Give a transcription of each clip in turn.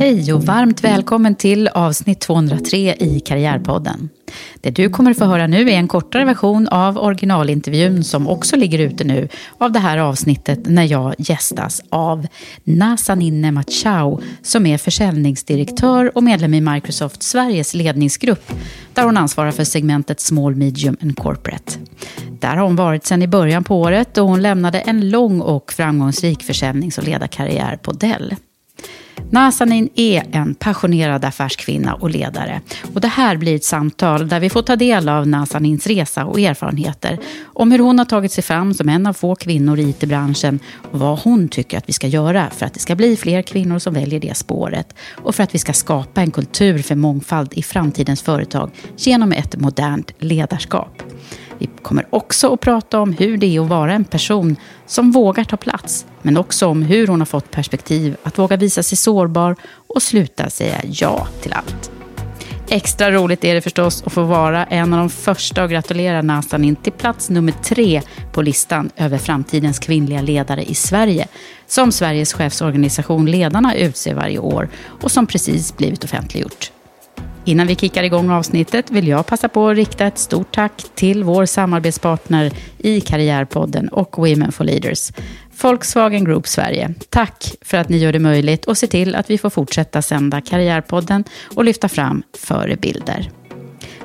Hej och varmt välkommen till avsnitt 203 i Karriärpodden. Det du kommer att få höra nu är en kortare version av originalintervjun som också ligger ute nu av det här avsnittet när jag gästas av Nasaninne Machau som är försäljningsdirektör och medlem i Microsoft Sveriges ledningsgrupp där hon ansvarar för segmentet Small, Medium and Corporate. Där har hon varit sedan i början på året och hon lämnade en lång och framgångsrik försäljnings och ledarkarriär på Dell. Nazanin är en passionerad affärskvinna och ledare. Och det här blir ett samtal där vi får ta del av Nazanins resa och erfarenheter. Om hur hon har tagit sig fram som en av få kvinnor i IT-branschen. Och vad hon tycker att vi ska göra för att det ska bli fler kvinnor som väljer det spåret. Och för att vi ska skapa en kultur för mångfald i framtidens företag genom ett modernt ledarskap. Vi kommer också att prata om hur det är att vara en person som vågar ta plats. Men också om hur hon har fått perspektiv att våga visa sig sårbar och sluta säga ja till allt. Extra roligt är det förstås att få vara en av de första att gratulera Nazanin till plats nummer tre på listan över framtidens kvinnliga ledare i Sverige. Som Sveriges chefsorganisation Ledarna utser varje år och som precis blivit offentliggjort. Innan vi kickar igång avsnittet vill jag passa på att rikta ett stort tack till vår samarbetspartner i Karriärpodden och Women for Leaders, Volkswagen Group Sverige. Tack för att ni gör det möjligt och ser till att vi får fortsätta sända Karriärpodden och lyfta fram förebilder.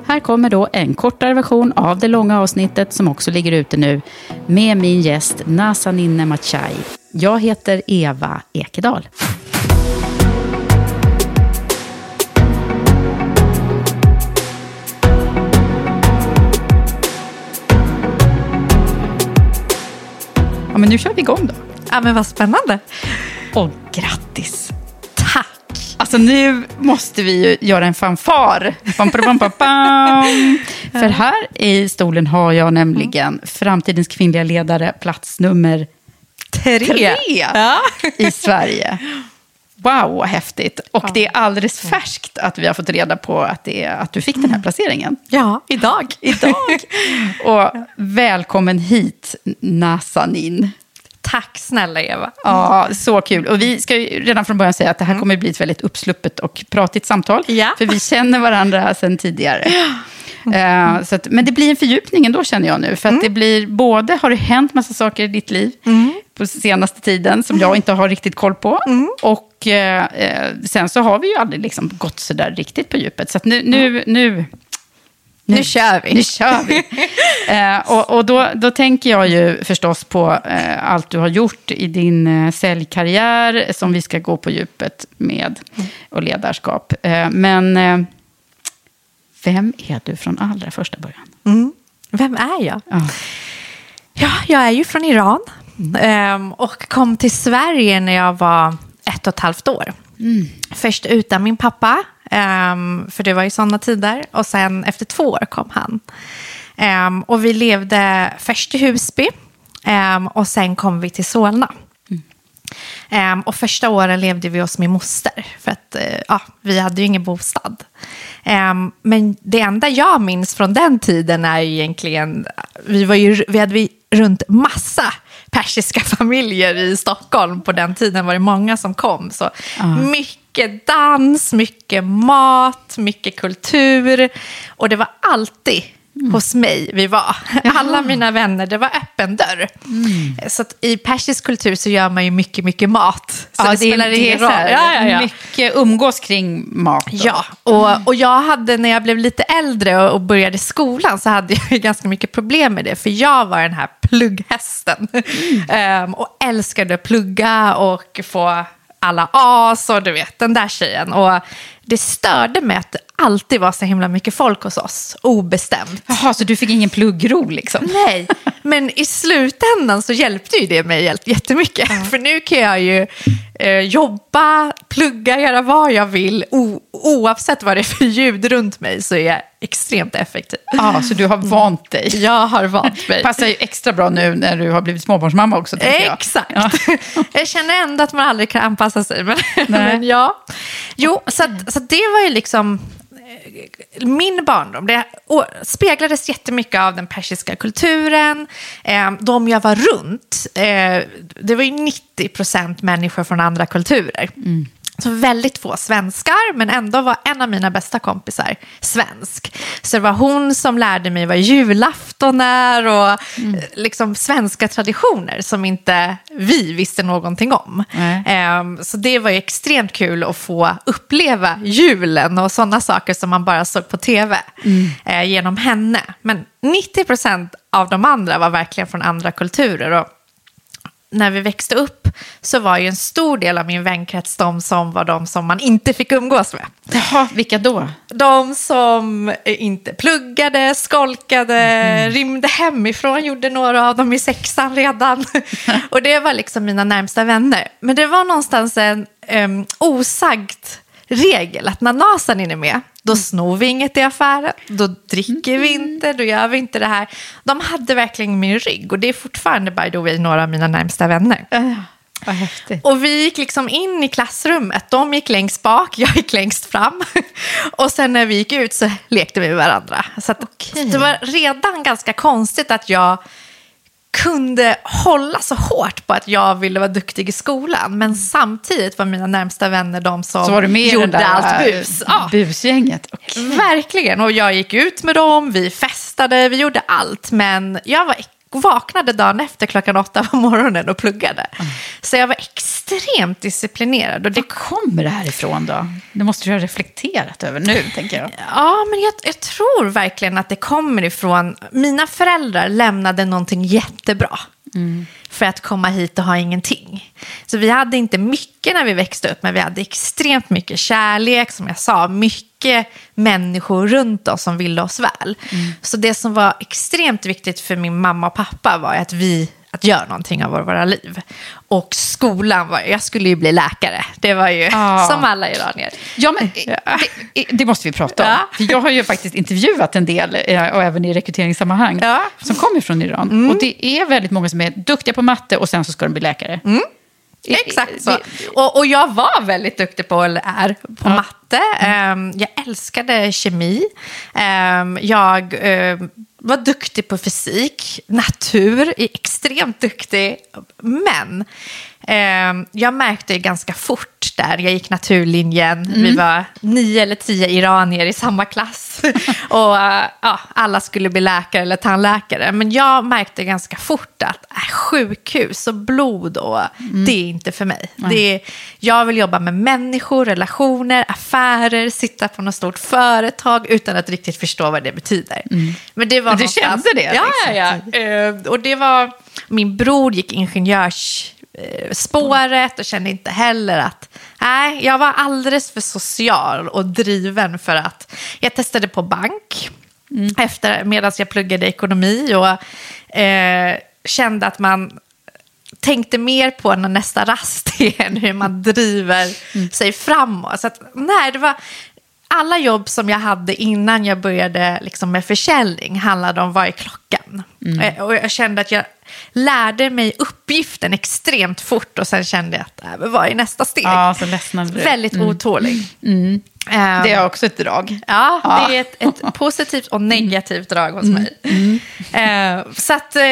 Här kommer då en kortare version av det långa avsnittet som också ligger ute nu med min gäst Nasaninne Machai. Jag heter Eva Ekedal. Ja, men nu kör vi igång då. Ja, men vad spännande. Och grattis! Tack! Alltså nu måste vi ju göra en fanfar. Pam, pam, pam, pam. För här i stolen har jag nämligen framtidens kvinnliga ledare, plats nummer Tre. tre Ja. i Sverige. Wow, vad häftigt. Och det är alldeles färskt att vi har fått reda på att, det är, att du fick den här placeringen. ja, idag. Idag. Och välkommen hit, Nazanin. Tack snälla Eva. Ja, så kul. Och vi ska ju redan från början säga att det här kommer bli ett väldigt uppsluppet och pratigt samtal. Ja. För vi känner varandra sedan tidigare. Eh, så att, men det blir en fördjupning ändå känner jag nu. För att det blir både, har det hänt massa saker i ditt liv på senaste tiden som jag inte har riktigt koll på. Och eh, eh, sen så har vi ju aldrig liksom gått så där riktigt på djupet. Så att nu, nu, nu, Nu kör vi. nu kör vi. eh, och och då, då tänker jag ju förstås på eh, allt du har gjort i din eh, säljkarriär som vi ska gå på djupet med och ledarskap. Eh, men eh, vem är du från allra första början? Vem är jag? Ja. Ja, jag är ju från Iran ehm, och kom till Sverige när jag var ett och ett halvt år. Först utan min pappa, ehm, för det var ju sådana tider. Och sen efter två år kom han. Ehm, och vi levde först i Husby och sen kom vi till Solna. Ehm, och första åren levde vi hos min moster. För att eh, ja, vi hade ju ingen bostad. Ehm, men det enda jag minns från den tiden är egentligen... Vi, var ju, vi hade vi runt massa persiska familjer i Stockholm. På den tiden var det många som kom. Så mycket dans, mycket mat, mycket kultur. Och det var alltid hos mig vi var. Alla mina vänner, det var öppen dörr. Så att i persisk kultur så gör man ju mycket, mycket mat. Så ja, det, det, spelar ingen så roll. Ja, ja, ja. Mycket umgås kring mat. då. Ja, och, och jag hade när jag blev lite äldre och, och började skolan så hade jag ganska mycket problem med det. För jag var den här plugghästen. Ehm, och älskade att plugga och få alla as och du vet, den där tjejen. Och det störde mig att alltid var så himla mycket folk hos oss, obestämt. Jaha, så du fick ingen pluggro liksom? Nej, men i slutändan så hjälpte ju det mig jättemycket. För nu kan jag ju eh, jobba, plugga, göra vad jag vill. O- oavsett vad det är för ljud runt mig så är jag extremt effektiv. Ja, så du har vant dig. Jag har vant mig. Passar ju extra bra nu när du har blivit småbarnsmamma också, tänker jag. Exakt. Ja. Jag känner ändå att man aldrig kan anpassa sig. Men, Nej. men ja. Jo, så, att, så att det var ju liksom min barndom. Det speglades jättemycket av den persiska kulturen. Eh, de jag var runt, eh, det var ju 90 procent människor från andra kulturer. Mm. Så väldigt få svenskar, men ändå var en av mina bästa kompisar svensk. Så det var hon som lärde mig vad julafton är och eh, liksom svenska traditioner som inte vi visste någonting om. Ehm, så det var ju extremt kul att få uppleva julen och sådana saker som man bara såg på tv eh, genom henne. Men 90 procent av de andra var verkligen från andra kulturer. Och när vi växte upp så var ju en stor del av min vänkrets de som var de som man inte fick umgås med. Jaha, vilka då? De som inte pluggade, skolkade, rymde hemifrån, gjorde några av dem i sexan redan. och det var liksom mina närmsta vänner. Men det var någonstans en um, osagt regel att när Nazanin är med, då snor vi inget i affären, då dricker vi inte, då gör vi inte det här. De hade verkligen min rygg och det är fortfarande by the way några av mina närmsta vänner. Och vi gick liksom in i klassrummet. De gick längst bak, jag gick längst fram. Och sen när vi gick ut så lekte vi med varandra. Så, att, det var redan ganska konstigt att jag kunde hålla så hårt på att jag ville vara duktig i skolan. Men samtidigt var mina närmsta vänner de som gjorde allt bus. Ja, busgänget? Okej. Verkligen, och jag gick ut med dem, vi festade, vi gjorde allt. Men jag var, vaknade dagen efter klockan åtta på morgonen och pluggade. Så jag var extremt disciplinerad. Och det, Var kommer det här ifrån då? Det måste du ha reflekterat över nu, tänker jag. ja, men jag, jag tror verkligen att det kommer ifrån... Mina föräldrar lämnade någonting jättebra. För att komma hit och ha ingenting. Så vi hade inte mycket när vi växte upp, men vi hade extremt mycket kärlek, som jag sa. Mycket människor runt oss som ville oss väl. Så det som var extremt viktigt för min mamma och pappa var att vi att göra någonting av våra liv. Och skolan var, jag skulle ju bli läkare. Det var ju Ja. som alla iranier. Ja, men det, det måste vi prata om. Ja. Jag har ju faktiskt intervjuat en del, eh, och även i rekryteringssammanhang, Ja. som kommer från Iran. Och det är väldigt många som är duktiga på matte och sen så ska de bli läkare. I- Exakt så. Och, och jag var väldigt duktig på, eller är, på matte. Ehm, jag älskade kemi. Ehm, jag ehm, var duktig på fysik. Natur, är extremt duktig. Men jag märkte ganska fort där, jag gick naturlinjen. Vi var nio eller tio iranier i samma klass. och eh, ja, alla skulle bli läkare eller tandläkare. Men jag märkte ganska fort att äh, sjukhus och blod, och, det är inte för mig. Det är, jag vill jobba med människor, relationer, affärer, sitta på något stort företag utan att riktigt förstå vad det betyder. Men det var Men du kände det, Ja, liksom? ja, ja. Eh, Och det var, min bror gick ingenjörsspåret och kände inte heller att, nej, jag var alldeles för social och driven för att, jag testade på bank efter, medan jag pluggade ekonomi och eh, kände att man tänkte mer på när nästa rast är än hur man driver sig framåt. Så att, nej, det var, alla jobb som jag hade innan jag började liksom med försäljning handlade om vad är klockan? igen. Eh, Och jag kände att jag lärde mig uppgiften extremt fort och sen kände jag att äh, vad är nästa steg? Ja, så. Väldigt otålig. Mm. Ehm, Det är också ett drag. Ja, Ja. det är ett, ett positivt och negativt drag hos mig. Eh, så att eh,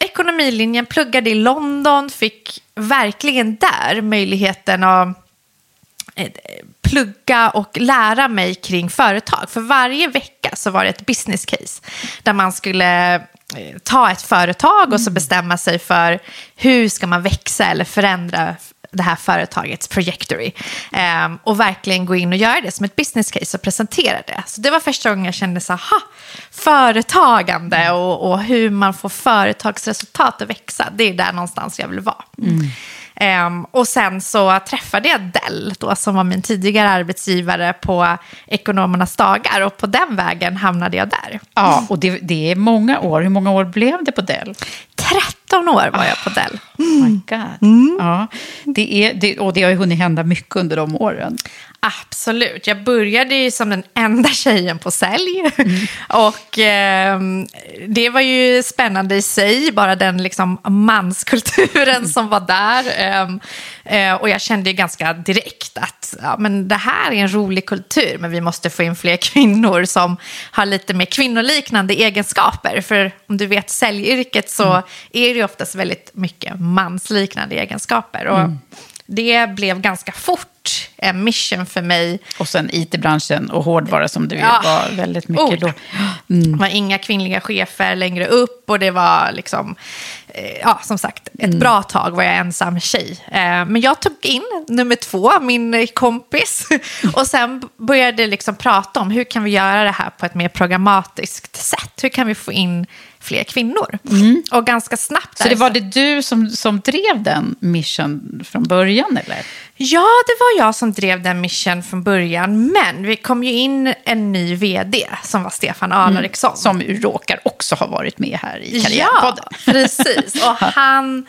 ekonomilinjen pluggade i London, fick verkligen där möjligheten att eh, plugga och lära mig kring företag. För varje vecka så var det ett business case där man skulle ta ett företag och så bestämma sig för hur ska man växa eller förändra det här företagets trajectory. Ehm, och verkligen gå in och göra det som ett business case och presentera det. Så det var första gången jag kände så här, "Ha, företagande och, och hur man får företagsresultat att växa. Det är där någonstans jag vill vara. Ehm, och sen så träffade jag Dell, då, som var min tidigare arbetsgivare på ekonomernas dagar. Och på den vägen hamnade jag där. Ja, och det, det är många år. Hur många år blev det på Dell? 13 år var jag på Dell. Oh my God. Ja, det är, det, och det har ju hunnit hända mycket under de åren. Absolut. Jag började ju som den enda tjejen på sälj. Och ehm, det var ju spännande i sig, bara den liksom manskulturen som var där. Ehm, eh, och jag kände ju ganska direkt att ja, men det här är en rolig kultur, men vi måste få in fler kvinnor som har lite mer kvinnoliknande egenskaper. För om du vet säljyrket så är det ju oftast väldigt mycket mansliknande egenskaper. Och det blev ganska fort en mission för mig Och sen IT-branschen och hårdvara som du Ja. var väldigt mycket Oh. då. Det var inga kvinnliga chefer längre upp och det var liksom, eh, ja som sagt, ett bra tag var jag ensam tjej. Eh, men jag tog in nummer två, min kompis, och sen började liksom prata om hur kan vi göra det här på ett mer programmatiskt sätt? Hur kan vi få in fler kvinnor? Och ganska snabbt Så där det var det du som, som drev den mission från början, eller? Ja, det var jag som drev den mission från början. Men vi kom ju in en ny vd som var Stefan Alariksson. Som råkar också ha varit med här i Karriärpodden. Ja, precis. Och han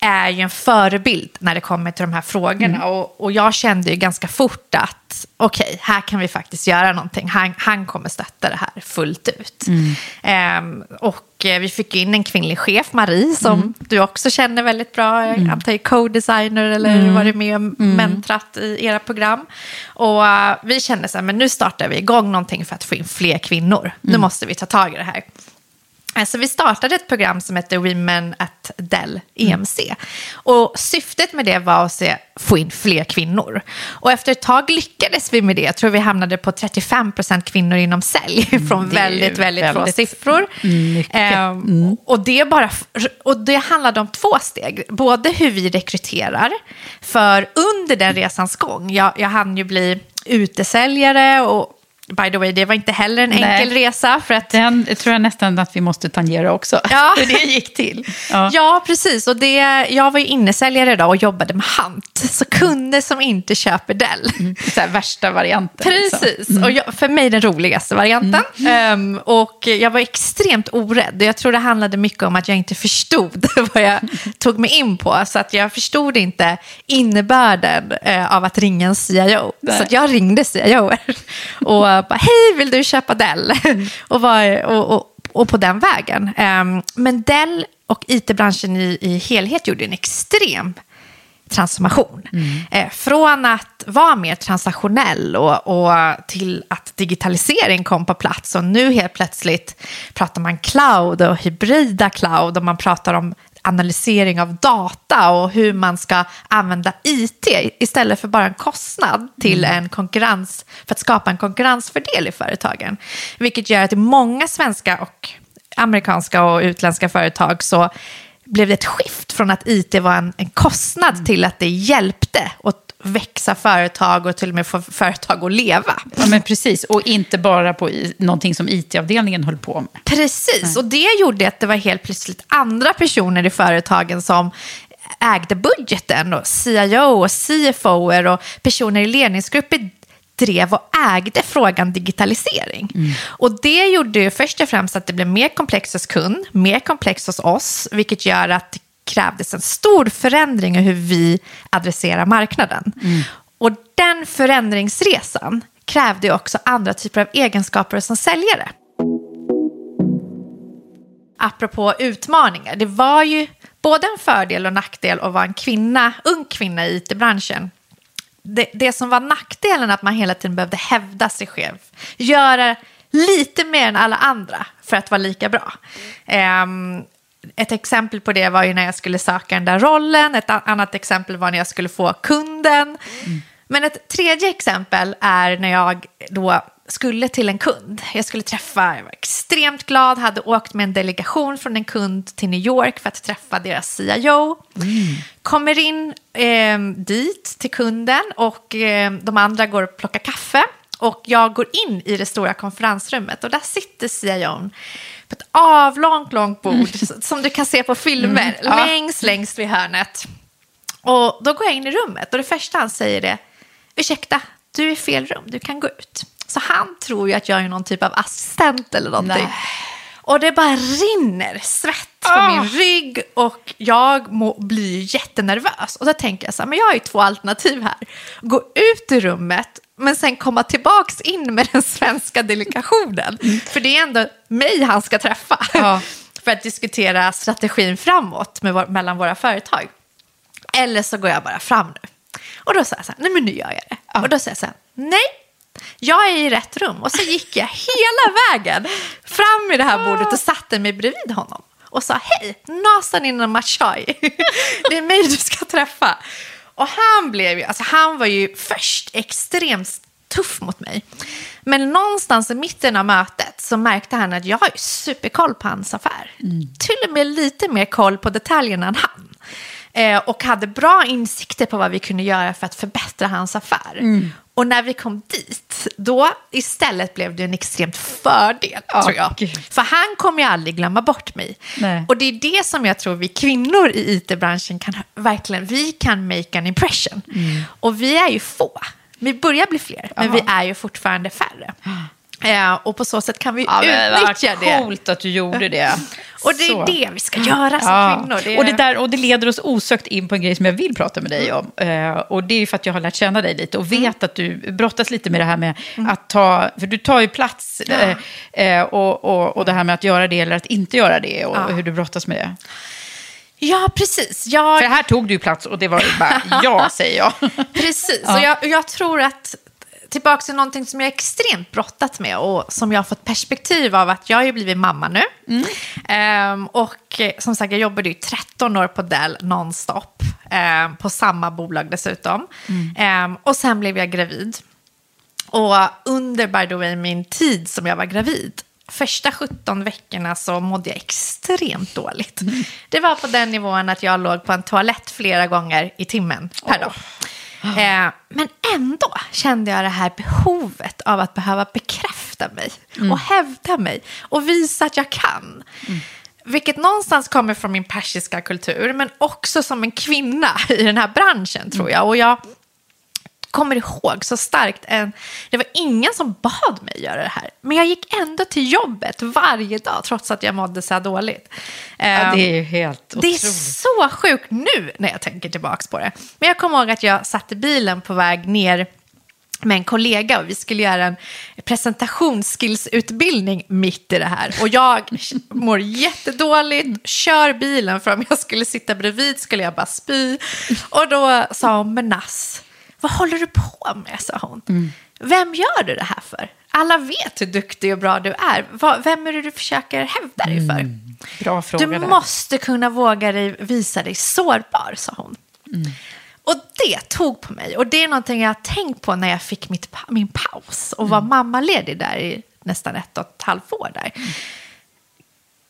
är ju en förebild när det kommer till de här frågorna. Mm. Och, och jag kände ju ganska fort att okej, här kan vi faktiskt göra någonting. Han, han kommer stötta det här fullt ut. Mm. Ehm, och eh, vi fick in en kvinnlig chef, Marie, som Mm. du också känner väldigt bra. Jag antar är co-designer eller Mm. varit med och mentrat i era program. Och eh, vi kände så här, men nu startar vi igång någonting för att få in fler kvinnor. Nu Mm. måste vi ta tag i det här. Så vi startade ett program som heter Women at Dell EMC. Och syftet med det var att se, få in fler kvinnor. Och efter ett tag lyckades vi med det. Jag tror vi hamnade på 35% kvinnor inom sälj från Mm, det är väldigt, väldigt, få väldigt- siffror. mycket. Ehm, Och, det bara, och det handlade om två steg. Både hur vi rekryterar, för under den resans gång, jag, jag hann ju bli utesäljare och by the way, det var inte heller en Nej. enkel resa. För att Den tror jag nästan att vi måste tangera också. Ja. Hur det gick till. Ja, precis. Och det, jag var ju innesäljare då och jobbade med Hant. Så kunder som inte köper Dell. Så här, värsta varianten. liksom. Precis, och jag, för mig den roligaste varianten. Ehm, och jag var extremt orädd. Jag tror det handlade mycket om att jag inte förstod vad jag tog mig in på. Så att jag förstod inte innebörden eh, av att ringa en CIO. Nej. Så att jag ringde CIO och bara, hej, vill du köpa Dell? och, var, och, och, och på den vägen. Ehm, men Dell och it-branschen i, i helhet gjorde en extrem transformation. Eh, från att vara mer transaktionell och, och till att digitalisering kom på plats. Och nu helt plötsligt pratar man cloud och hybrida cloud och man pratar om analysering av data och hur man ska använda IT istället för bara en kostnad till en konkurrens, för att skapa en konkurrensfördel i företagen. Vilket gör att i många svenska och amerikanska och utländska företag så blev det ett skift från att IT var en, en kostnad till att det hjälpte att växa företag och till och med få företag att leva. Ja, men precis. Och inte bara på någonting som IT-avdelningen höll på med. Precis, och det gjorde att det var helt plötsligt andra personer i företagen som ägde budgeten. Och CIO och CFO och personer i ledningsgrupper drev och ägde frågan digitalisering. Och det gjorde ju först och främst att det blev mer komplext hos kund, mer komplext hos oss, vilket gör att krävdes en stor förändring i hur vi adresserar marknaden. Och den förändringsresan krävde också andra typer av egenskaper som säljare. apropå utmaningar, det var ju både en fördel och nackdel att vara en kvinna, ung kvinna i it-branschen. Det, det som var nackdelen att man hela tiden behövde hävda sig själv, göra lite mer än alla andra för att vara lika bra. Um, ett exempel på det var ju när jag skulle söka den där rollen, ett annat exempel var när jag skulle få kunden. Mm. Men ett tredje exempel är när jag då skulle till en kund. Jag skulle träffa, jag var extremt glad, hade åkt med en delegation från en kund till New York för att träffa deras CIO. Mm. Kommer in eh, dit till kunden och eh, de andra går och plockar kaffe. Och jag går in i det stora konferensrummet och där sitter CIOn på ett avlångt, långt bord mm. som du kan se på filmer, mm. längst, längst vid hörnet. Och då går jag in i rummet och det första han säger är, ursäkta, du är i fel rum, du kan gå ut. Så han tror ju att jag är någon typ av assistent eller någonting. Nej. Och det bara rinner svett på oh. min rygg och jag må, blir jättenervös. Och så tänker jag så här, men jag har ju två alternativ här. Gå ut ur rummet men sen komma tillbaks in med den svenska delegationen. Mm. För det är ändå mig han ska träffa. Ja. för att diskutera strategin framåt med, mellan våra företag. Eller så går jag bara fram nu. Och då säger jag så här, nej men nu gör jag det. Ja. Och då säger jag så här, nej, jag är i rätt rum. Och så gick jag hela vägen fram i det här bordet och satte mig bredvid honom. Och sa, hej, Nazanin Machai, det är mig du ska träffa. Och han blev ju, alltså han var ju först extremt tuff mot mig. Men någonstans i mitten av mötet så märkte han att jag har ju superkoll på hans affär. Mm. Till och med lite mer koll på detaljerna än han. Eh, och hade bra insikter på vad vi kunde göra för att förbättra hans affär. Mm. Och när vi kom dit, då istället blev det en extremt fördel, oh, tror jag. Gud. För han kommer ju aldrig glömma bort mig. Nej. Och det är det som jag tror vi kvinnor i it-branschen kan, verkligen, vi kan make an impression. Mm. Och vi är ju få. Vi börjar bli fler, men vi är ju fortfarande färre. Eh, och på så sätt kan vi ja, utnyttja det. Vad coolt att du gjorde det. och det är så. det vi ska göra som ja. kvinnor. Det... Och, det där, och det leder oss osökt in på en grej som jag vill prata med dig om. Eh, och det är för att jag har lärt känna dig lite och mm. vet mm. att du brottas lite med det här med mm. att ta, för du tar ju plats. Eh, eh, och, och, och det här med att göra det eller att inte göra det och hur du brottas med det. Ja, precis. Jag... För här tog du ju plats och det var bara ja, säger jag. precis, ja. och jag, jag tror att tillbaka till någonting som jag extremt brottat med och som jag har fått perspektiv av att jag har ju blivit mamma nu. Mm. Um, och som sagt, jag jobbade ju 13 år på Dell nonstop, um, på samma bolag dessutom. Mm. Um, och sen blev jag gravid. Och under, by the way, min tid som jag var gravid, första 17 veckorna så mådde jag extremt dåligt. Mm. Det var på den nivån att jag låg på en toalett flera gånger i timmen per oh. dag. Eh, men ändå kände jag det här behovet av att behöva bekräfta mig mm. och hävda mig och visa att jag kan. Mm. Vilket någonstans kommer från min persiska kultur, men också som en kvinna i den här branschen tror jag. Och jag kommer ihåg så starkt. En, det var ingen som bad mig göra det här. Men jag gick ändå till jobbet varje dag trots att jag mådde så här dåligt. Ja, det är ju ehm, helt Det är så sjukt nu när jag tänker tillbaka på det. Men jag kommer ihåg att jag satt i bilen på väg ner med en kollega och vi skulle göra en presentationsskillsutbildning mitt i det här. Och jag mår jättedåligt, kör bilen för om jag skulle sitta bredvid skulle jag bara spy. Och då sa hon, men Nass, vad håller du på med? sa hon. Mm. Vem gör du det här för? Alla vet hur duktig och bra du är. Vem är det du försöker hävda dig för? Mm. Bra fråga du där. måste kunna våga dig, visa dig sårbar, sa hon. Mm. Och det tog på mig. Och det är någonting jag har tänkt på när jag fick mitt, min paus och var mm. mammaledig där i nästan ett och ett halvt år där. Mm.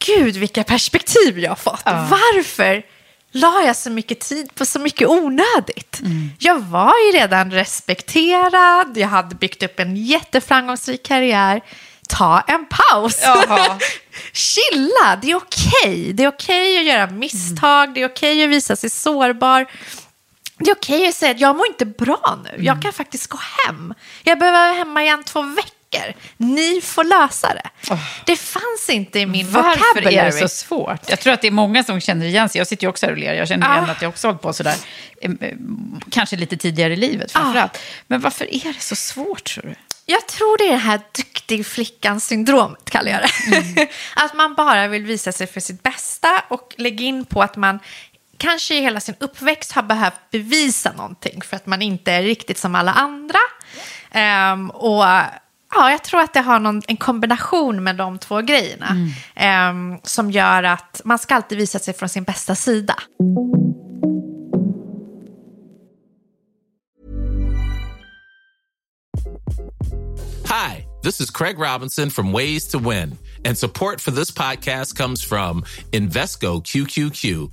Gud, vilka perspektiv jag har fått. Ja. Varför la jag så mycket tid på så mycket onödigt. Mm. Jag var ju redan respekterad, jag hade byggt upp en jätteframgångsrik karriär. Ta en paus. Chilla, det är okej. Okay. Det är okej okay att göra misstag, mm. det är okej okay att visa sig sårbar. Det är okej att säga att jag mår inte bra nu, mm. jag kan faktiskt gå hem. Jag behöver vara hemma igen två veckor veckor. Ni får lösa det. Oh. Det fanns inte i min Varför vocabulary. är det så svårt? Jag tror att det är många som känner igen sig. Jag sitter ju också här och ler. Jag känner igen ah. att jag också hållit på sådär. Kanske lite tidigare i livet framförallt. Ah. Men varför är det så svårt tror du? Jag tror det är det här duktig flickan-syndromet, kallar jag det. Mm. att man bara vill visa sig för sitt bästa och lägga in på att man kanske i hela sin uppväxt har behövt bevisa någonting för att man inte är riktigt som alla andra. Um, och ja, jag tror att det har någon, en kombination med de två grejerna mm. um, som gör att man ska alltid visa sig från sin bästa sida. Hi, this is Craig Robinson from Ways to Win, and support for this podcast comes from Invesco QQQ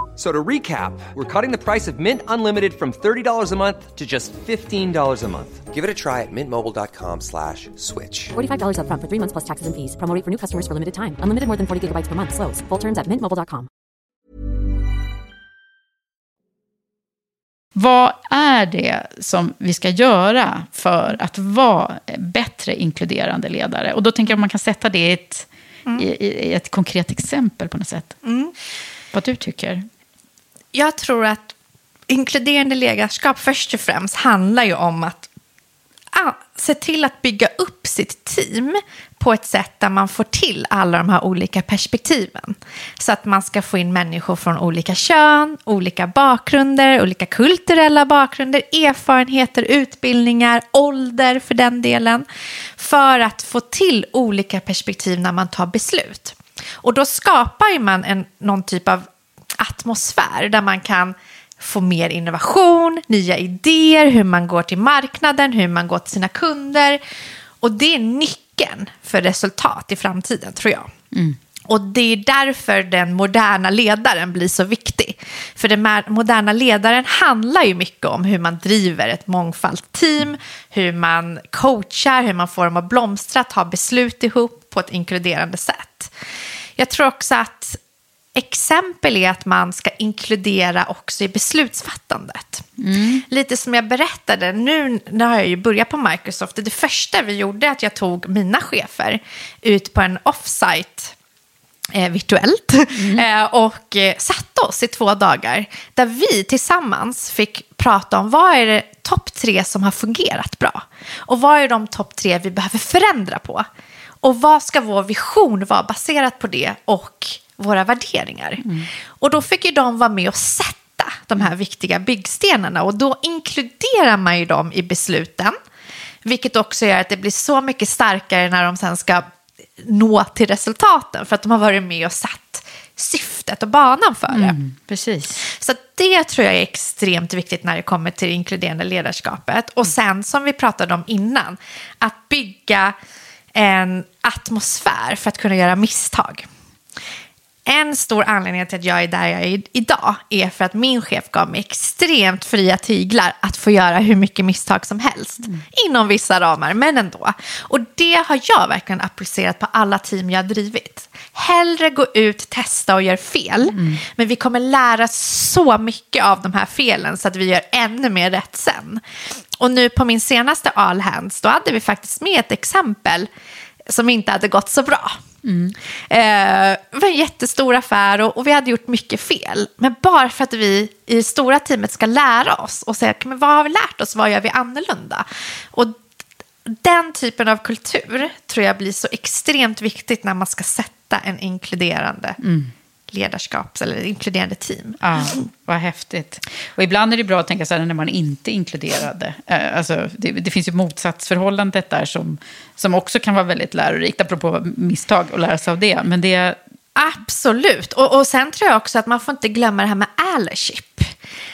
So to recap, we're cutting the price of Mint Unlimited from $30 a month to just $15 a month. Give it a try at mintmobile.com slash switch. $45 up front for three months plus taxes and fees. Promo rate for new customers for limited time. Unlimited more than 40 gigabytes per month. Slows. Full terms at mintmobile.com. Vad är det som vi ska göra för att vara bättre inkluderande ledare? Och då tänker jag att man kan sätta det i ett, mm. i, i ett konkret exempel på något sätt. Mm. Vad du tycker? Jag tror att inkluderande ledarskap först och främst handlar ju om att ah, se till att bygga upp sitt team på ett sätt där man får till alla de här olika perspektiven. Så att man ska få in människor från olika kön, olika bakgrunder, olika kulturella bakgrunder, erfarenheter, utbildningar, ålder för den delen. För att få till olika perspektiv när man tar beslut. Och då skapar man en, någon typ av atmosfär där man kan få mer innovation, nya idéer, hur man går till marknaden, hur man går till sina kunder. Och det är nyckeln för resultat i framtiden, tror jag. Mm. Och det är därför den moderna ledaren blir så viktig. För den moderna ledaren handlar ju mycket om hur man driver ett mångfald team, hur man coachar, hur man får dem att blomstra, ta beslut ihop på ett inkluderande sätt. Jag tror också att exempel är att man ska inkludera också i beslutsfattandet. Mm. Lite som jag berättade, nu, nu har jag ju börjat på Microsoft. Det första vi gjorde är att jag tog mina chefer ut på en offsite eh, virtuellt mm. eh, och eh, satte oss i två dagar där vi tillsammans fick prata om vad är det topp tre som har fungerat bra och vad är de topp tre vi behöver förändra på. Och vad ska vår vision vara baserat på det och våra värderingar. Mm. Och då fick ju de vara med och sätta de här viktiga byggstenarna och då inkluderar man ju dem i besluten. Vilket också gör att det blir så mycket starkare när de sen ska nå till resultaten för att de har varit med och satt syftet och banan för det. Mm, precis. Så det tror jag är extremt viktigt när det kommer till det inkluderande ledarskapet. Och sen som vi pratade om innan, att bygga en atmosfär för att kunna göra misstag. En stor anledning till att jag är där jag är idag är för att min chef gav mig extremt fria tyglar att få göra hur mycket misstag som helst. Mm. Inom vissa ramar, men ändå. Och det har jag verkligen applicerat på alla team jag har drivit. Hellre gå ut, testa och göra fel. Mm. Men vi kommer lära så mycket av de här felen så att vi gör ännu mer rätt sen. Och nu på min senaste all hands, då hade vi faktiskt med ett exempel som inte hade gått så bra. Mm. Eh, det var en jättestor affär och, och, vi hade gjort mycket fel. Men bara för att vi i det stora teamet ska lära oss och säga men vad har vi lärt oss, vad gör vi annorlunda? Och den typen av kultur tror jag blir så extremt viktigt när man ska sätta en inkluderande mm ledarskaps eller inkluderande team. Ja, vad häftigt. Och ibland är det bra att tänka så här när man inte är inkluderade. Eh, alltså, det, det finns ju motsatsförhållandet där som, som också kan vara väldigt lärorikt, apropå misstag och lära sig av det. Men det Absolut. Och, och sen tror jag också att man får inte glömma det här med allyship.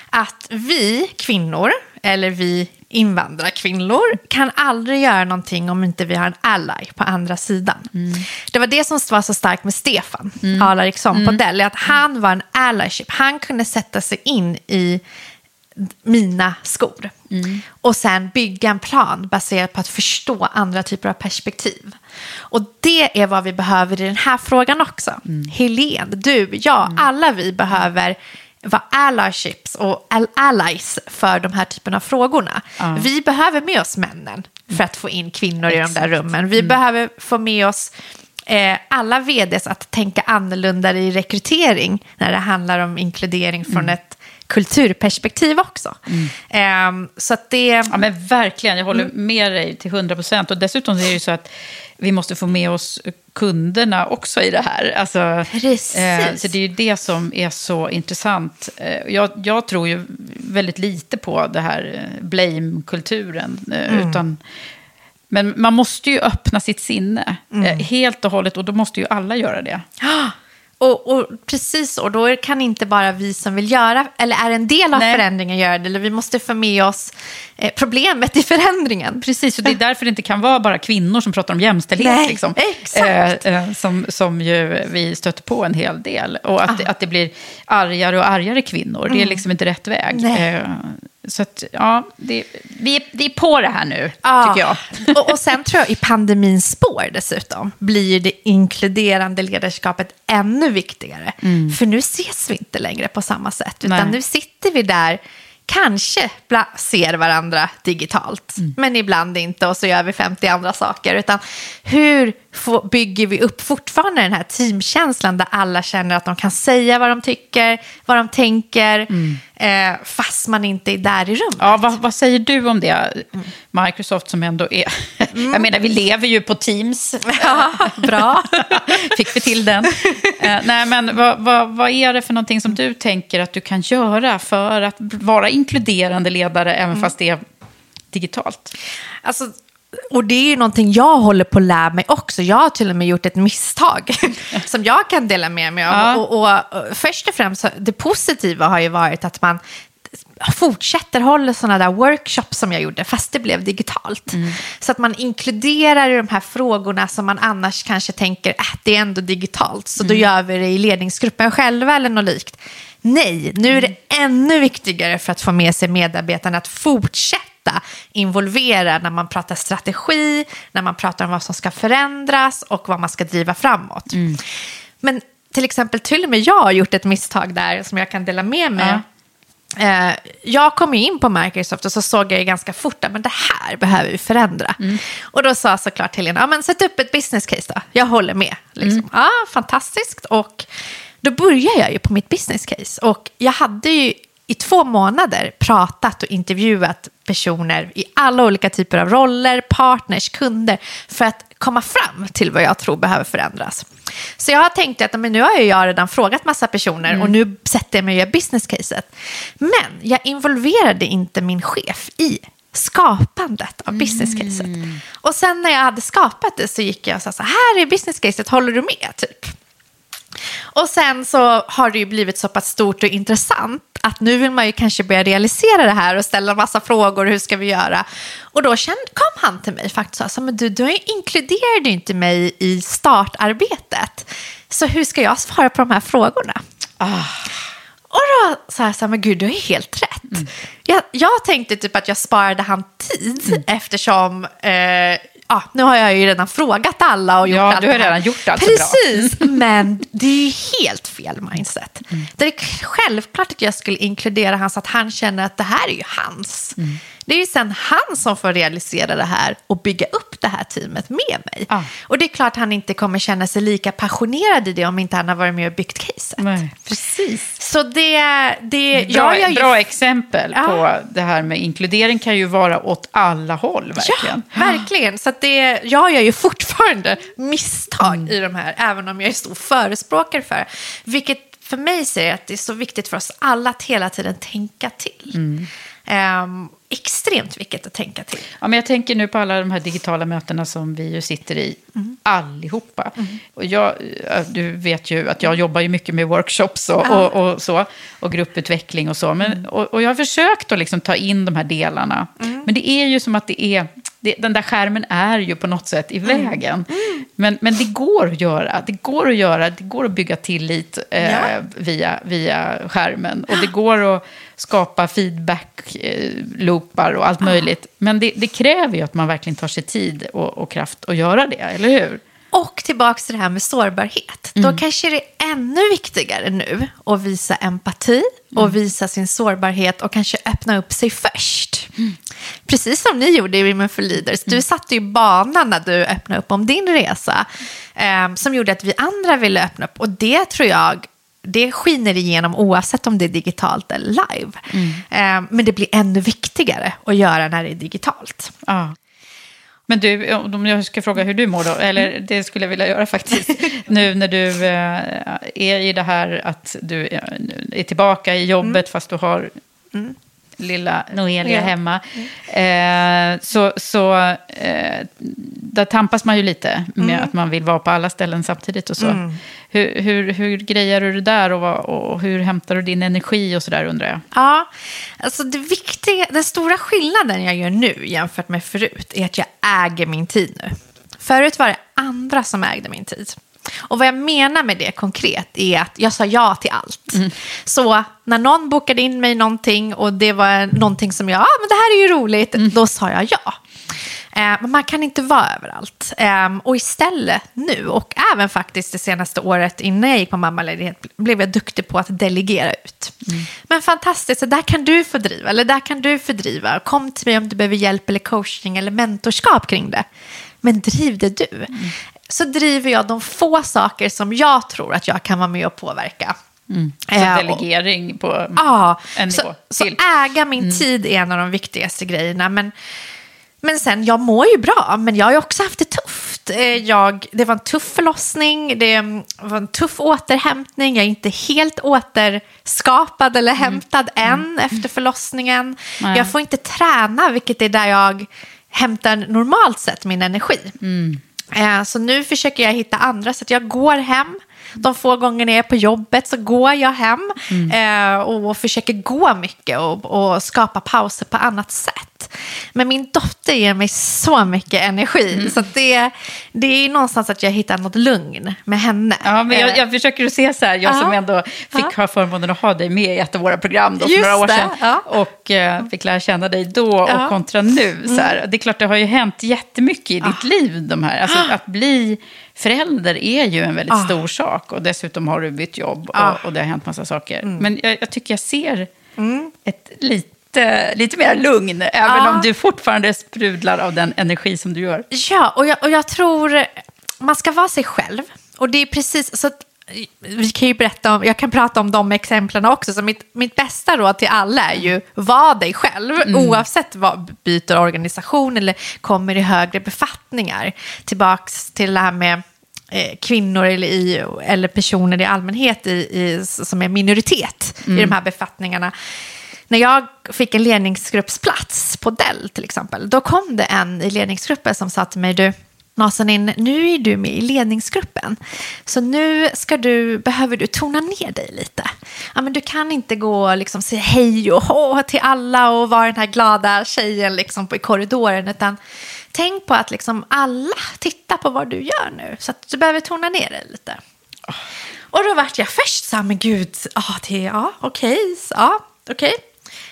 Att vi kvinnor, eller vi invandrarkvinnor kan aldrig göra någonting om inte vi har en ally på andra sidan. Mm. Det var det som var så starkt med Stefan mm. Alariksson mm. på Dell, att han var en allyship. Han kunde sätta sig in i mina skor. Mm. Och sen bygga en plan baserat på att förstå andra typer av perspektiv. Och det är vad vi behöver i den här frågan också. Mm. Helene, du, jag, mm. alla vi behöver vara allyships och allies för de här typen av frågorna. Mm. Vi behöver med oss männen för att få in kvinnor Exakt. i de där rummen. Vi mm. behöver få med oss eh, alla vds att tänka annorlunda i rekrytering när det handlar om inkludering från mm. ett kulturperspektiv också. Mm. Eh, så att det... Ja, men verkligen, jag håller mm. med dig till 100 procent. Och dessutom är det ju så att vi måste få med oss kunderna också i det här. Alltså. Eh, så det är ju det som är så intressant. Eh, jag, jag, tror ju väldigt lite på det här eh, blame-kulturen. Eh, mm. Utan, men man måste ju öppna sitt sinne mm. Helt och hållet och då måste ju alla göra det. Och, och, precis, och då kan inte bara vi som vill göra, eller är en del av Nej. förändringen göra det, eller vi måste få med oss problemet i förändringen. Precis, och det är därför det inte kan vara bara kvinnor som pratar om jämställdhet. Nej, liksom. exakt. Eh, eh, som, som ju vi stöter på en hel del. Och att, ah. att det blir argare och argare kvinnor, mm. det är mm. liksom inte rätt väg. Eh, så att, ja, det, vi, vi är på det här nu, ja. tycker jag. Och, och sen tror jag i pandemins spår dessutom blir det inkluderande ledarskapet ännu viktigare. Mm. För nu ses vi inte längre på samma sätt, utan Nej. nu sitter vi där kanske ser varandra digitalt, mm. men ibland inte och så gör vi 50 andra saker. Utan hur bygger vi upp fortfarande den här teamkänslan där alla känner att de kan säga vad de tycker, vad de tänker, mm. Eh, fast man inte är där i rummet. Ja, vad, vad säger du om det, Microsoft som ändå är... Mm. Jag menar, vi lever ju på Teams. Ja, bra. Fick vi till den. eh, nej, men vad, vad, vad, är det för någonting som du tänker att du kan göra för att vara inkluderande ledare, även mm. fast det är digitalt? Alltså, och det är ju någonting jag håller på att lära mig också. Jag har till och med gjort ett misstag som jag kan dela med mig av. Ja. Och, och, och, först och främst, det positiva har ju varit att man fortsätter hålla sådana där workshops som jag gjorde, fast det blev digitalt. Mm. Så att man inkluderar de här frågorna som man annars kanske tänker, äh, det är ändå digitalt, så mm. då gör vi det i ledningsgruppen själva eller något likt. Nej, nu är det ännu viktigare för att få med sig medarbetarna att fortsätta ofta involverar när man pratar strategi, när man pratar om vad som ska förändras och vad man ska driva framåt. Mm. Men till exempel till och med jag har gjort ett misstag där som jag kan dela med mig. Ja. Eh, jag kom in på Microsoft och så såg jag ganska fort att det här behöver vi förändra. Mm. Och då sa såklart Helena, ja, men sätt upp ett business case då, jag håller med. Liksom. Mm. Ja, fantastiskt. Och då började jag ju på mitt business case. Och jag hade ju i två månader pratat och intervjuat personer i alla olika typer av roller, partners, kunder för att komma fram till vad jag tror behöver förändras. Så jag har tänkt att men nu har jag redan frågat massa personer mm. och nu sätter jag mig och gör business-caset. Men jag involverade inte min chef i skapandet av business-caset. Mm. Och sen när jag hade skapat det så gick jag och sa så här är business-caset, håller du med? Typ. Och sen så har det ju blivit så pass stort och intressant att nu vill man ju kanske börja realisera det här och ställa en massa frågor. Hur ska vi göra? Och då kom han till mig faktiskt och sa, men du, du inkluderade ju inte mig i startarbetet. Så hur ska jag svara på de här frågorna? Ah. Och då sa jag så här, men gud, du har helt rätt. Mm. Jag, jag tänkte typ att jag sparade han tid eftersom eh, ja, nu har jag ju redan frågat alla och gjort Ja, allt du har redan gjort allt så bra. Precis, men det är ju helt fel mindset. Det är självklart att jag skulle inkludera han så att han känner att det här är ju hans. Det är ju sen han som får realisera det här och bygga upp det här teamet med mig. Ah. Och det är klart han inte kommer känna sig lika passionerad i det om inte han har varit med och byggt caset. Nej, precis. Så det, det Bra, jag ju bra exempel Ja. på det här med inkludering kan ju vara åt alla håll verkligen. Ja, verkligen. Så det, jag gör ju fortfarande misstag Mm. i de här, även om jag är stor förespråkare för. Vilket för mig säger att det är så viktigt för oss alla att hela tiden tänka till. Mm. Ehm, extremt viktigt att tänka till. Ja, men jag tänker nu på alla de här digitala mötena som vi ju sitter i, allihopa. Och jag, du vet ju att jag jobbar ju mycket med workshops och, och, och så, och grupputveckling och så. Men, och, och jag har försökt att liksom ta in de här delarna. Men det är ju som att det är, det, den där skärmen är ju på något sätt i vägen. Men, men det går att göra, det går att göra, det går att bygga tillit eh, Ja. via, via skärmen. Och det går att skapa feedback-loopar och allt möjligt. Men det, det kräver ju att man verkligen tar sig tid och, och kraft att göra det, eller hur? Och tillbaka till det här med sårbarhet. Mm. Då kanske det är ännu viktigare nu att visa empati Mm. och visa sin sårbarhet och kanske öppna upp sig först. Mm. Precis som ni gjorde i Women for Leaders. Du satte ju banan när du öppnade upp om din resa eh, som gjorde att vi andra ville öppna upp. Och det tror jag det skiner igenom oavsett om det är digitalt eller live. Mm. Eh, men det blir ännu viktigare att göra när det är digitalt. Ja. Men du, om jag ska fråga hur du mår då, eller det skulle jag vilja göra faktiskt, nu när du eh, är i det här att du eh, är tillbaka i jobbet fast du har lilla Noelia Ja. hemma, eh, så, så eh, där tampas man ju lite med att man vill vara på alla ställen samtidigt och så. Hur, hur, hur grejar du det där och, och hur hämtar du din energi och så där undrar jag? Ja, alltså det viktiga, den stora skillnaden jag gör nu jämfört med förut är att jag äger min tid nu. Förut var det andra som ägde min tid. Och vad jag menar med det konkret är att jag sa ja till allt. Så när någon bokade in mig någonting och det var någonting som jag, ja ah, men det här är ju roligt, då sa jag ja. Eh, Men man kan inte vara överallt. Ehm, Och istället nu, och även faktiskt det senaste året innan jag gick på mammaledighet, blev jag duktig på att delegera ut. Men fantastiskt, så där kan du få driva, eller där kan du fördriva. Kom till mig om du behöver hjälp eller coaching eller mentorskap kring det. Men driv det du. Så driver jag de få saker som jag tror att jag kan vara med och påverka. Så Eh, delegering på Ja, en nivå så, så äga min tid är en av de viktigaste grejerna. Men, men sen, jag mår ju bra, men jag har ju också haft det tufft. Eh, Jag, det var en tuff förlossning, det var en tuff återhämtning. Jag är inte helt återskapad eller hämtad än efter förlossningen. Nej. Jag får inte träna, vilket är där jag hämtar normalt sett min energi. Eh, Eh, så nu försöker jag hitta andra så Jag går hem. De få gånger jag är på jobbet så går jag hem eh, och försöker gå mycket och, och skapa pauser på annat sätt. Men min dotter ger mig så mycket energi så att det, det är någonstans att jag hittar något lugn med henne. Ja, men jag, Eh, jag försöker att se så här, jag som Ja. ändå fick Ja. ha förmånen att ha dig med i ett av våra program då, för Just några år sedan. ja. Och eh, fick lära känna dig då. Mm. och kontra nu. Så här. Det är klart, det har ju hänt jättemycket i ditt liv. De här. Alltså, att bli förälder är ju en väldigt Ah. stor sak. Och dessutom har du bytt jobb Ah. och, och det har hänt massa saker. Mm. Men jag, jag tycker jag ser ett lite, lite mer lugn, även Ja. om du fortfarande sprudlar av den energi som du gör. Ja, och jag, och jag tror man ska vara sig själv. Och det är precis så att vi kan ju berätta om, jag kan prata om de exemplen också. Så mitt, mitt bästa råd till alla är ju, var dig själv. Oavsett vad byter organisation eller kommer i högre befattningar. Tillbaks till det här med eh, kvinnor eller, i, eller personer i allmänhet i, i, som är minoritet i de här befattningarna. När jag fick en ledningsgruppsplats på Dell till exempel, då kom det en i ledningsgruppen som sa till mig, du, Nazanin, nu är du med i ledningsgruppen. Så nu ska du, behöver du tona ner dig lite. Ja, men du kan inte gå och liksom säga hej och hå till alla och vara den här glada tjejen liksom i korridoren. Utan tänk på att liksom alla tittar på vad du gör nu. Så att du behöver tona ner dig lite. Och då vart jag först så här, men gud, ja, det, ja, okej, ja, okej.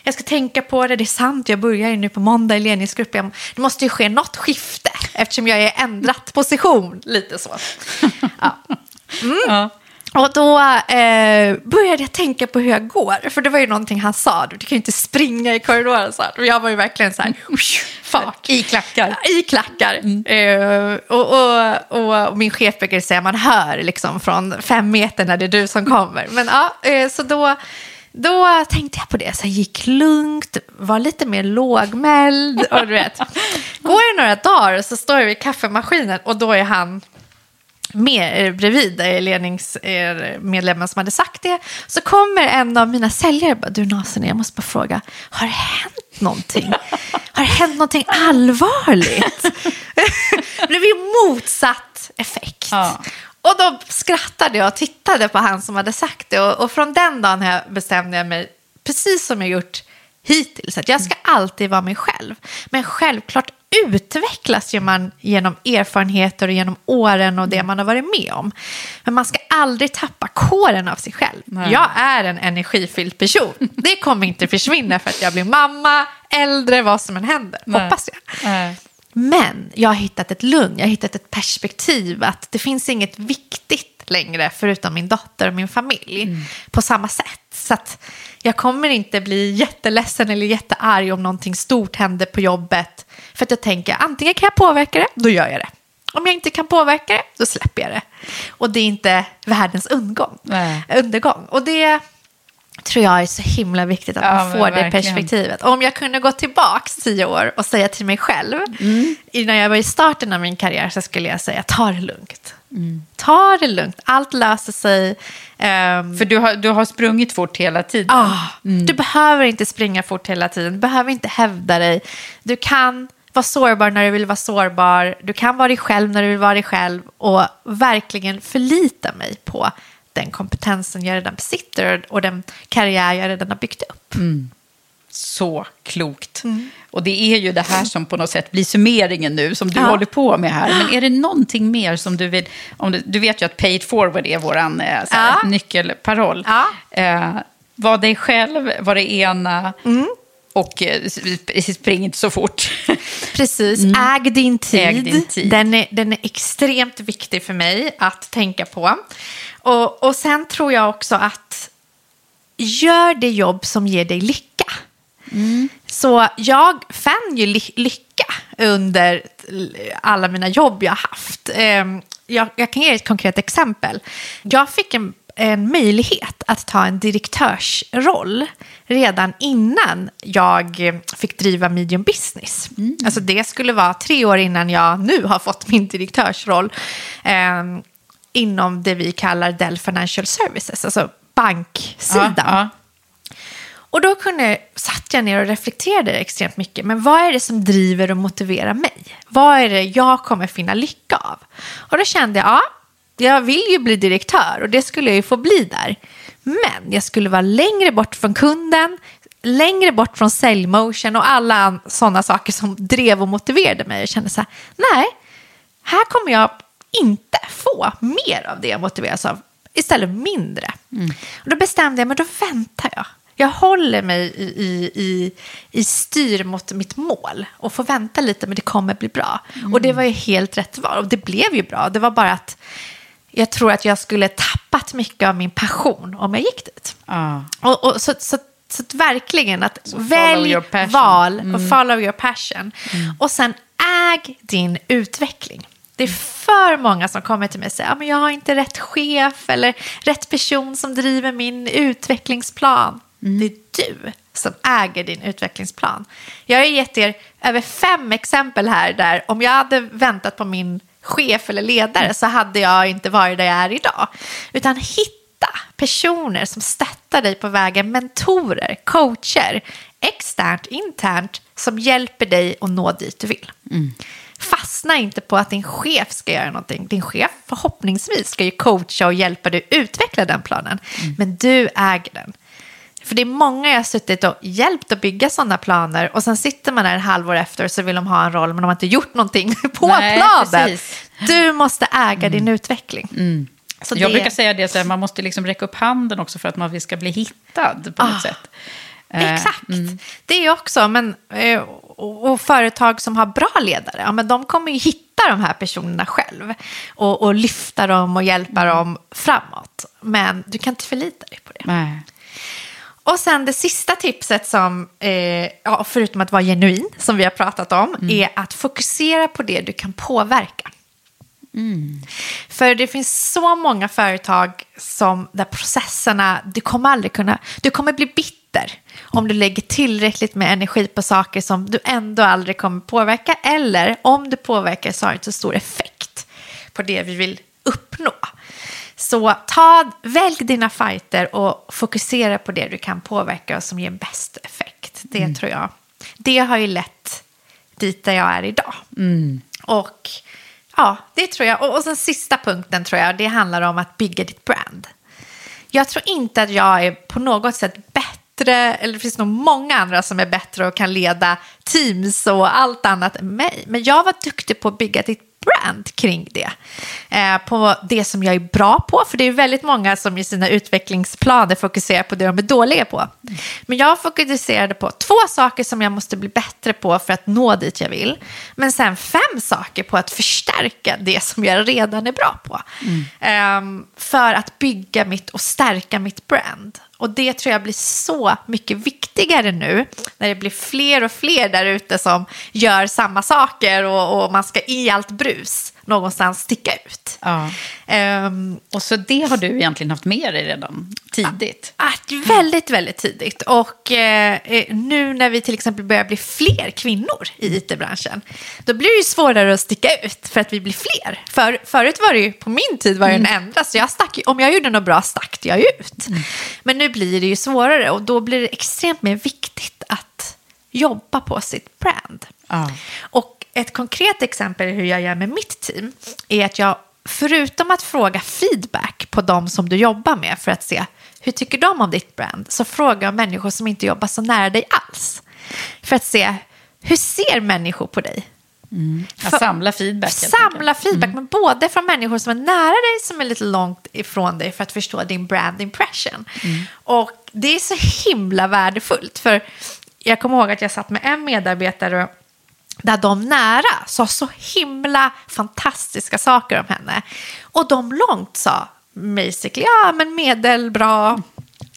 Jag ska tänka på det, det är sant, jag börjar ju nu på måndag i ledningsgruppen. Det måste ju ske något skifte eftersom jag är ändrat position, lite så. Ja. Mm. Ja. Och då eh, började jag tänka på hur jag går. För det var ju någonting han sa. Du kan ju inte springa i korridoren. Så här. Och jag var ju verkligen så här, fart. I klackar. I klackar. Eh, och, och, och, och min chef brukar säga man hör liksom från fem meter när det är du som kommer. Men ja, eh, så då, då tänkte jag på det. Så jag gick lugnt, var lite mer lågmäld. Och du vet, går det några dagar så står jag vid kaffemaskinen och då är han med, eh, bredvid ledningsmedlemmen som hade sagt det. Så kommer en av mina säljare och bara, du Nasen, jag måste bara fråga, har det hänt någonting? Har det hänt någonting allvarligt? det blev ju motsatt effekt. Ja. Och då skrattade jag och tittade på han som hade sagt det. Och, och från den dagen här bestämde jag mig, precis som jag gjort hittills, att jag ska alltid vara mig själv. Men självklart utvecklas ju man genom erfarenheter och genom åren och det man har varit med om. Men man ska aldrig tappa kåren av sig själv. Nej. Jag är en energifylld person. Det kommer inte försvinna för att jag blir mamma, äldre, vad som än händer. Nej. Hoppas jag. Nej. Men jag har hittat ett lugn, jag har hittat ett perspektiv att det finns inget viktigt längre förutom min dotter och min familj på samma sätt. Så att jag kommer inte bli jätteledsen eller jättearg om någonting stort händer på jobbet. För att jag tänker antingen kan jag påverka det, då gör jag det. Om jag inte kan påverka det, då släpper jag det. Och det är inte världens undergång. Nej. undergång. Och det tror jag är så himla viktigt att Ja, man får det verkligen. perspektivet. Och om jag kunde gå tillbaka tio år och säga till mig själv, Mm. innan jag var i starten av min karriär, så skulle jag säga ta det lugnt. Mm. Ta det lugnt, allt löser sig. Ehm, För du har, du har sprungit fort hela tiden. ah, Du behöver inte springa fort hela tiden, du behöver inte hävda dig. Du kan vara sårbar när du vill vara sårbar, du kan vara dig själv när du vill vara dig själv och verkligen förlita mig på den kompetensen jag redan besitter och den karriär jag redan har byggt upp. Så klokt. Och det är ju det här som på något sätt blir summeringen nu som du håller på med här. Men är det någonting mer som du vill... Om du, du vet ju att pay it forward är vår eh, Ja. nyckelparoll. Ja. Eh, var dig själv, var det ena. Och eh, sp- spring inte så fort. Precis, äg, din tid. Mm. Äg din tid. Den, är, den är extremt viktig för mig att tänka på. Och, och sen tror jag också att gör det jobb som ger dig lycka. Mm. Så jag fann ju ly- lycka under alla mina jobb jag haft. Ehm, Jag, jag kan ge ett konkret exempel. Jag fick en, en möjlighet att ta en direktörsroll redan innan jag fick driva medium business. Alltså det skulle vara tre år innan jag nu har fått min direktörsroll ehm, inom det vi kallar Dell Financial Services, alltså banksidan. Ja, Och då kunde, satt jag ner och reflekterade extremt mycket. Men vad är det som driver och motiverar mig? Vad är det jag kommer finna lycka av? Och då kände jag, ja, jag vill ju bli direktör och det skulle jag ju få bli där. Men jag skulle vara längre bort från kunden, längre bort från säljmotion och alla sådana saker som drev och motiverade mig. Jag kände så här, nej, här kommer jag inte få mer av det jag motiveras av, istället mindre. Och då bestämde jag mig, då väntar jag. Jag håller mig i, i, i, i styr mot mitt mål och får vänta lite, men det kommer bli bra. Och det var ju helt rätt val, och det blev ju bra. Det var bara att jag tror att jag skulle tappat mycket av min passion om jag gick dit. ja. Och, och, så, så, så att verkligen att follow välj val och follow your passion. Och sen äg din utveckling. Det är för många som kommer till mig och säger att jag har inte rätt chef eller rätt person som driver min utvecklingsplan. Det är du som äger din utvecklingsplan. Jag har gett er över fem exempel här där om jag hade väntat på min chef eller ledare så hade jag inte varit där jag är idag. Utan hitta personer som stöttar dig på vägen, mentorer, coacher, externt, internt, som hjälper dig att nå dit du vill. Fastna inte på att din chef ska göra någonting. Din chef förhoppningsvis ska ju coacha och hjälpa dig utveckla den planen. Men du äger den. För det är många jag har suttit och hjälpt att bygga sådana planer och sen sitter man där ett halvår efter och så vill de ha en roll men de har inte gjort någonting på Nej, planen. precis. Du måste äga din utveckling. Så Jag det- brukar säga det, så här, man måste liksom räcka upp handen också för att man ska bli hittad på något Ah, sätt. Eh, Exakt. Det är också, men, eh, och, och företag som har bra ledare, ja, men de kommer ju hitta de här personerna själv och, och lyfta dem och hjälpa dem framåt. Men du kan inte förlita dig på det. Nej. Och sen det sista tipset som, eh, ja, förutom att vara genuin, som vi har pratat om, är att fokusera på det du kan påverka. För det finns så många företag som där processerna, du kommer aldrig kunna, du kommer bli bitter om du lägger tillräckligt med energi på saker som du ändå aldrig kommer påverka eller om du påverkar så har det inte så stor effekt på det vi vill uppnå. Så ta, välj dina fighter och fokusera på det du kan påverka och som ger bäst effekt. Det tror jag. Det har ju lett dit där jag är idag. Och ja, det tror jag. Och, och sen sista punkten tror jag, det handlar om att bygga ditt brand. Jag tror inte att jag är på något sätt bättre, eller det finns nog många andra som är bättre och kan leda teams och allt annat än mig. Men jag var duktig på att bygga ditt brand kring det. Eh, på det som jag är bra på, för det är väldigt många som i sina utvecklingsplaner fokuserar på det de är dåliga på. Men jag fokuserade på två saker som jag måste bli bättre på för att nå dit jag vill. Men sen fem saker på att förstärka det som jag redan är bra på. Ehm, för att bygga mitt och stärka mitt brand. Och det tror jag blir så mycket viktigare nu när det blir fler och fler där ute som gör samma saker och, och man ska i allt brus någonstans sticka ut. Ja. Ehm, Och så det har du egentligen haft med dig redan tidigt. att väldigt, väldigt tidigt. Och eh, eh, nu när vi till exempel börjar bli fler kvinnor i it-branschen, då blir det ju svårare att sticka ut för att vi blir fler. För, förut var det ju, på min tid var det den enda, så jag stack, om jag gjorde något bra stack jag ut. Men nu blir det ju svårare och då blir det extremt mer viktigt att jobba på sitt brand. Ja. Och ett konkret exempel hur jag gör med mitt team är att jag, förutom att fråga feedback på de som du jobbar med för att se hur tycker de om ditt brand, så frågar jag människor som inte jobbar så nära dig alls. För att se, hur ser människor på dig? Att För- samla feedback. Samla feedback, men både från människor som är nära dig som är lite långt ifrån dig för att förstå din brand impression. Och det är så himla värdefullt, för jag kommer ihåg att jag satt med en medarbetare där de nära sa så himla fantastiska saker om henne. Och de långt sa basically, ja men medelbra,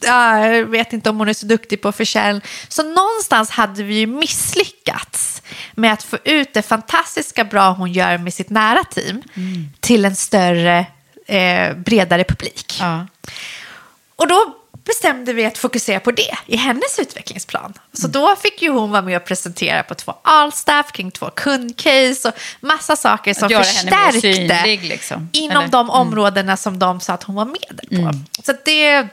ja, jag vet inte om hon är så duktig på försäljning. Så någonstans hade vi ju misslyckats med att få ut det fantastiska bra hon gör med sitt nära team till en större, eh, bredare publik. Ja. Och då bestämde vi att fokusera på det i hennes utvecklingsplan. Så då fick ju hon vara med och presentera på två allstaff kring två kundcase och massa saker som förstärkte synlig, liksom. inom Eller? de områdena som de sa att hon var medel på. Så att det är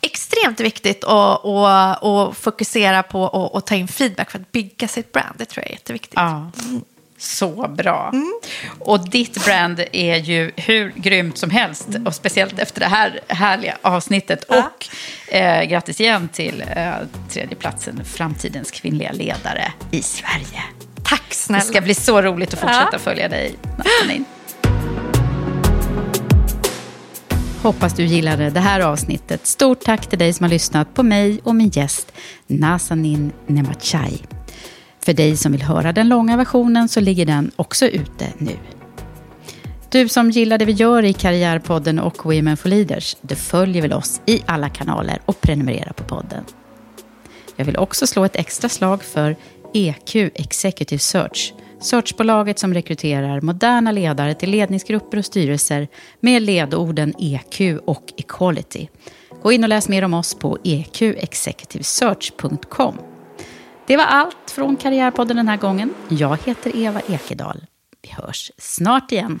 extremt viktigt att, att, att fokusera på och, och ta in feedback för att bygga sitt brand. Det tror jag är jätteviktigt. Ja. Så bra. Och ditt brand är ju hur grymt som helst. Och speciellt efter det här härliga avsnittet. Ja. Och eh, grattis igen till eh, tredjeplatsen, framtidens kvinnliga ledare i Sverige. Tack Det snälla. ska bli så roligt att fortsätta Ja. följa dig natten in. Hoppas du gillade det här avsnittet. Stort tack till dig som har lyssnat på mig och min gäst Nazanin Nemachai. För dig som vill höra den långa versionen så ligger den också ute nu. Du som gillar det vi gör i Karriärpodden och Women for Leaders, du följer väl oss i alla kanaler och prenumererar på podden. Jag vill också slå ett extra slag för EQ Executive Search, searchbolaget som rekryterar moderna ledare till ledningsgrupper och styrelser med ledorden EQ och Equality. Gå in och läs mer om oss på eqexecutivesearch.com. Det var allt från Karriärpodden den här gången. Jag heter Eva Ekedal. Vi hörs snart igen.